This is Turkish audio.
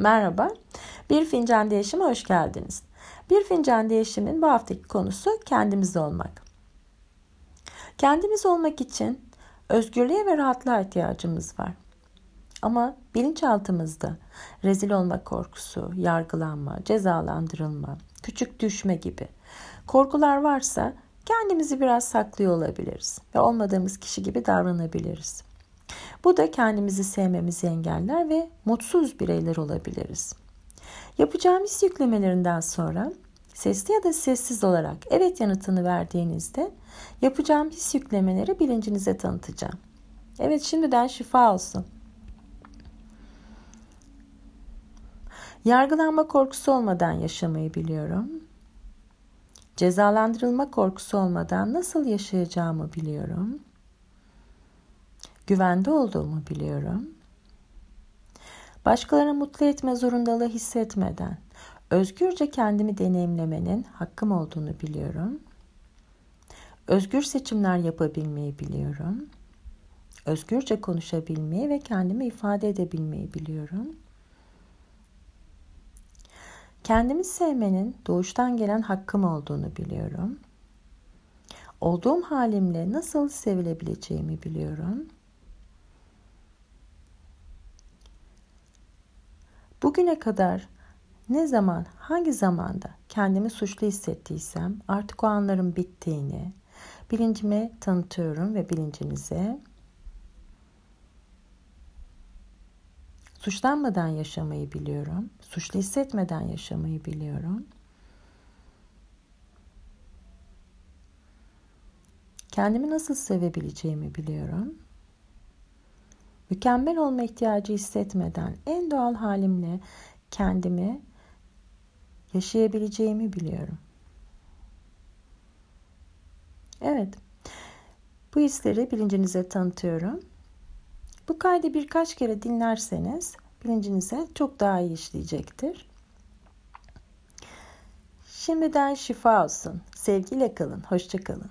Merhaba, Bir Fincan Değişim'e hoş geldiniz. Bir Fincan Değişim'in bu haftaki konusu kendimiz olmak. Kendimiz olmak için özgürlüğe ve rahatlığa ihtiyacımız var. Ama bilinçaltımızda rezil olma korkusu, yargılanma, cezalandırılma, küçük düşme gibi korkular varsa kendimizi biraz saklıyor olabiliriz ve olmadığımız kişi gibi davranabiliriz. Bu da kendimizi sevmemizi engeller ve mutsuz bireyler olabiliriz. Yapacağım his yüklemelerinden sonra sesli ya da sessiz olarak evet yanıtını verdiğinizde yapacağım his yüklemeleri bilincinize tanıtacağım. Evet şimdiden şifa olsun. Yargılanma korkusu olmadan yaşamayı biliyorum. Cezalandırılma korkusu olmadan nasıl yaşayacağımı biliyorum. Güvende olduğumu biliyorum. Başkalarını mutlu etme zorundalığı hissetmeden özgürce kendimi deneyimlemenin hakkım olduğunu biliyorum. Özgür seçimler yapabilmeyi biliyorum. Özgürce konuşabilmeyi ve kendimi ifade edebilmeyi biliyorum. Kendimi sevmenin doğuştan gelen hakkım olduğunu biliyorum. Olduğum halimle nasıl sevilebileceğimi biliyorum. Bugüne kadar ne zaman, hangi zamanda kendimi suçlu hissettiysem artık o anların bittiğini bilincime tanıtıyorum ve bilincinize suçlanmadan yaşamayı biliyorum. Suçlu hissetmeden yaşamayı biliyorum. Kendimi nasıl sevebileceğimi biliyorum mükemmel olma ihtiyacı hissetmeden en doğal halimle kendimi yaşayabileceğimi biliyorum. Evet. Bu hisleri bilincinize tanıtıyorum. Bu kaydı birkaç kere dinlerseniz bilincinize çok daha iyi işleyecektir. Şimdiden şifa olsun. Sevgiyle kalın. Hoşçakalın.